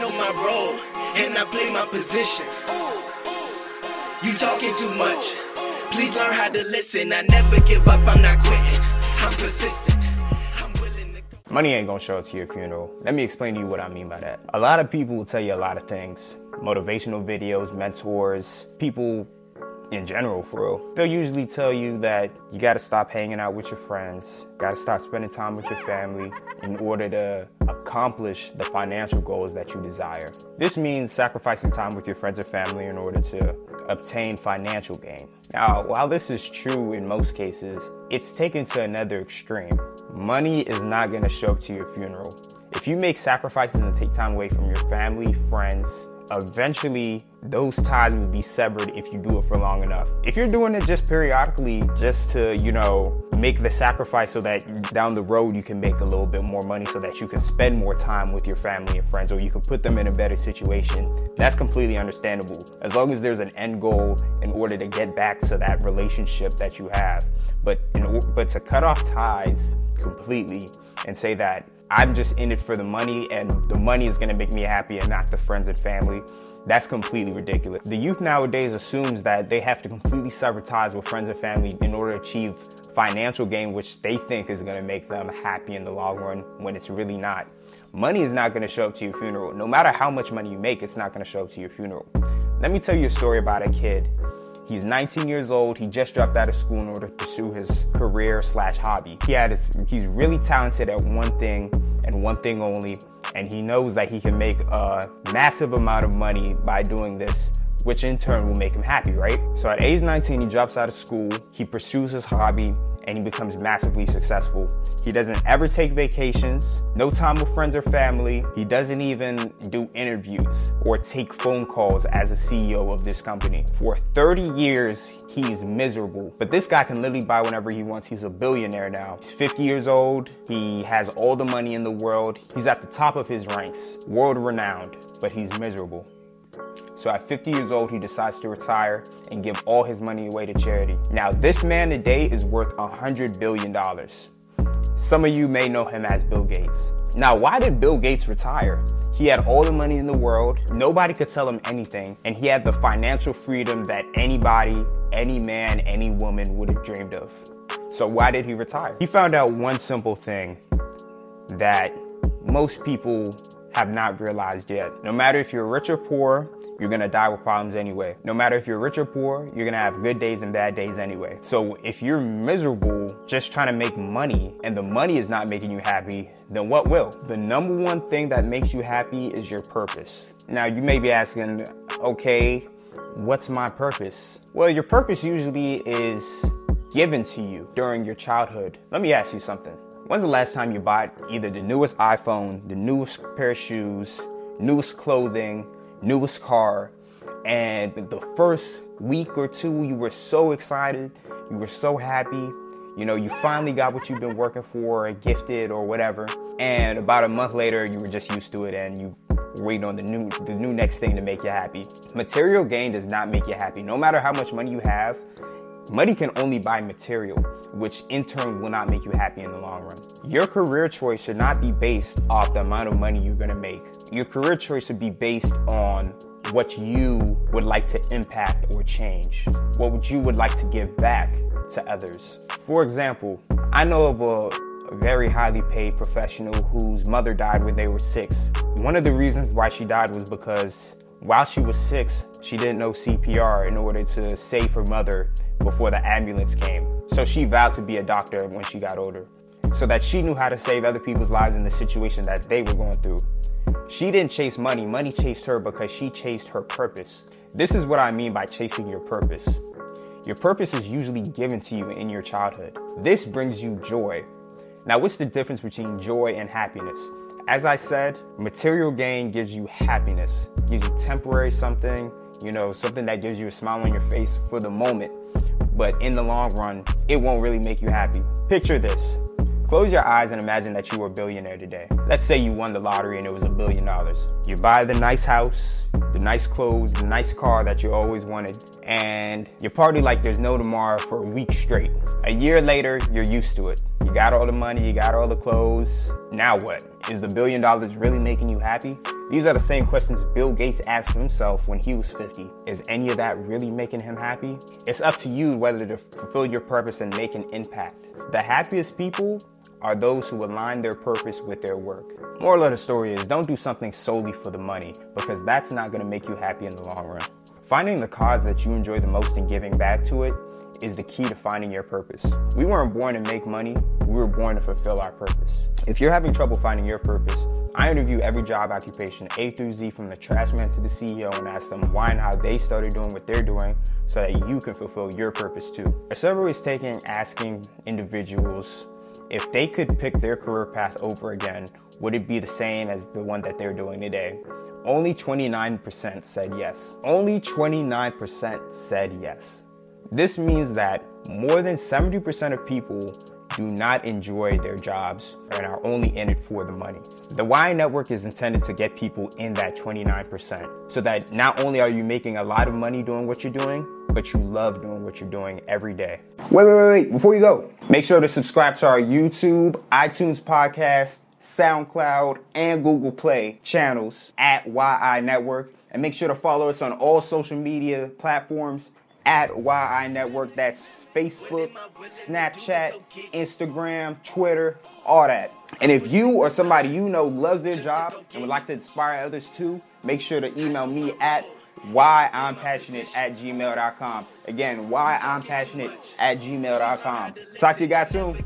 know my role and I play my position. You talking too much. Please learn how to listen. I never give up, I'm not quitting. I'm persistent. Money ain't gonna show up to your funeral. Let me explain to you what I mean by that. A lot of people will tell you a lot of things motivational videos, mentors, people in general, for real. They'll usually tell you that you gotta stop hanging out with your friends, gotta stop spending time with your family in order to accomplish the financial goals that you desire. This means sacrificing time with your friends or family in order to obtain financial gain. Now, while this is true in most cases, it's taken to another extreme. Money is not gonna show up to your funeral. If you make sacrifices and take time away from your family, friends, eventually those ties will be severed if you do it for long enough. If you're doing it just periodically, just to, you know, make the sacrifice so that down the road you can make a little bit more money so that you can spend more time with your family and friends or you can put them in a better situation, that's completely understandable. As long as there's an end goal in order to get back to that relationship that you have. But in, but to cut off ties completely and say that I'm just in it for the money and the money is gonna make me happy and not the friends and family. That's completely ridiculous. The youth nowadays assumes that they have to completely sever ties with friends and family in order to achieve financial gain, which they think is gonna make them happy in the long run when it's really not. Money is not gonna show up to your funeral. No matter how much money you make, it's not gonna show up to your funeral. Let me tell you a story about a kid He's 19 years old. He just dropped out of school in order to pursue his career slash hobby. He had his, he's really talented at one thing and one thing only, and he knows that he can make a massive amount of money by doing this which in turn will make him happy, right? So at age 19, he drops out of school, he pursues his hobby, and he becomes massively successful. He doesn't ever take vacations, no time with friends or family. He doesn't even do interviews or take phone calls as a CEO of this company. For 30 years, he's miserable. But this guy can literally buy whenever he wants. He's a billionaire now. He's 50 years old. He has all the money in the world. He's at the top of his ranks, world renowned, but he's miserable. So at 50 years old, he decides to retire and give all his money away to charity. Now, this man today is worth $100 billion. Some of you may know him as Bill Gates. Now, why did Bill Gates retire? He had all the money in the world, nobody could tell him anything, and he had the financial freedom that anybody, any man, any woman would have dreamed of. So, why did he retire? He found out one simple thing that most people have not realized yet. No matter if you're rich or poor, you're gonna die with problems anyway. No matter if you're rich or poor, you're gonna have good days and bad days anyway. So if you're miserable just trying to make money and the money is not making you happy, then what will? The number one thing that makes you happy is your purpose. Now you may be asking, okay, what's my purpose? Well, your purpose usually is given to you during your childhood. Let me ask you something. When's the last time you bought either the newest iPhone, the newest pair of shoes, newest clothing, newest car, and the first week or two, you were so excited, you were so happy. You know, you finally got what you've been working for, gifted or whatever. And about a month later, you were just used to it and you waiting on the new the new next thing to make you happy. Material gain does not make you happy. No matter how much money you have, money can only buy material, which in turn will not make you happy in the long run. Your career choice should not be based off the amount of money you're gonna make. Your career choice should be based on what you would like to impact or change. What would you would like to give back to others. For example, I know of a very highly paid professional whose mother died when they were six. One of the reasons why she died was because while she was six, she didn't know CPR in order to save her mother before the ambulance came. So she vowed to be a doctor when she got older so that she knew how to save other people's lives in the situation that they were going through. She didn't chase money, money chased her because she chased her purpose. This is what I mean by chasing your purpose. Your purpose is usually given to you in your childhood. This brings you joy. Now, what's the difference between joy and happiness? As I said, material gain gives you happiness, gives you temporary something, you know, something that gives you a smile on your face for the moment. But in the long run, it won't really make you happy. Picture this Close your eyes and imagine that you were a billionaire today. Let's say you won the lottery and it was a billion dollars. You buy the nice house, the nice clothes, the nice car that you always wanted, and you party like there's no tomorrow for a week straight. A year later, you're used to it. You got all the money, you got all the clothes. Now what? Is the billion dollars really making you happy? These are the same questions Bill Gates asked himself when he was 50. Is any of that really making him happy? It's up to you whether to fulfill your purpose and make an impact. The happiest people are those who align their purpose with their work. Moral of the story is don't do something solely for the money because that's not going to make you happy in the long run. Finding the cause that you enjoy the most and giving back to it is the key to finding your purpose. We weren't born to make money, we were born to fulfill our purpose. If you're having trouble finding your purpose, I interview every job occupation A through Z from the trash man to the CEO and ask them why and how they started doing what they're doing so that you can fulfill your purpose too. A survey is taken asking individuals if they could pick their career path over again, would it be the same as the one that they're doing today? Only 29% said yes. Only 29% said yes. This means that more than 70% of people do not enjoy their jobs and are only in it for the money. The Why Network is intended to get people in that 29% so that not only are you making a lot of money doing what you're doing, but you love doing what you're doing every day. Wait, wait, wait, wait. Before you go, make sure to subscribe to our YouTube, iTunes podcast, SoundCloud, and Google Play channels at WhyINetwork. And make sure to follow us on all social media platforms at WhyINetwork. That's Facebook, Snapchat, Instagram, Twitter, all that. And if you or somebody you know loves their job and would like to inspire others too, make sure to email me at why I'm passionate at gmail.com. Again, why I'm passionate at gmail.com. Talk to you guys soon.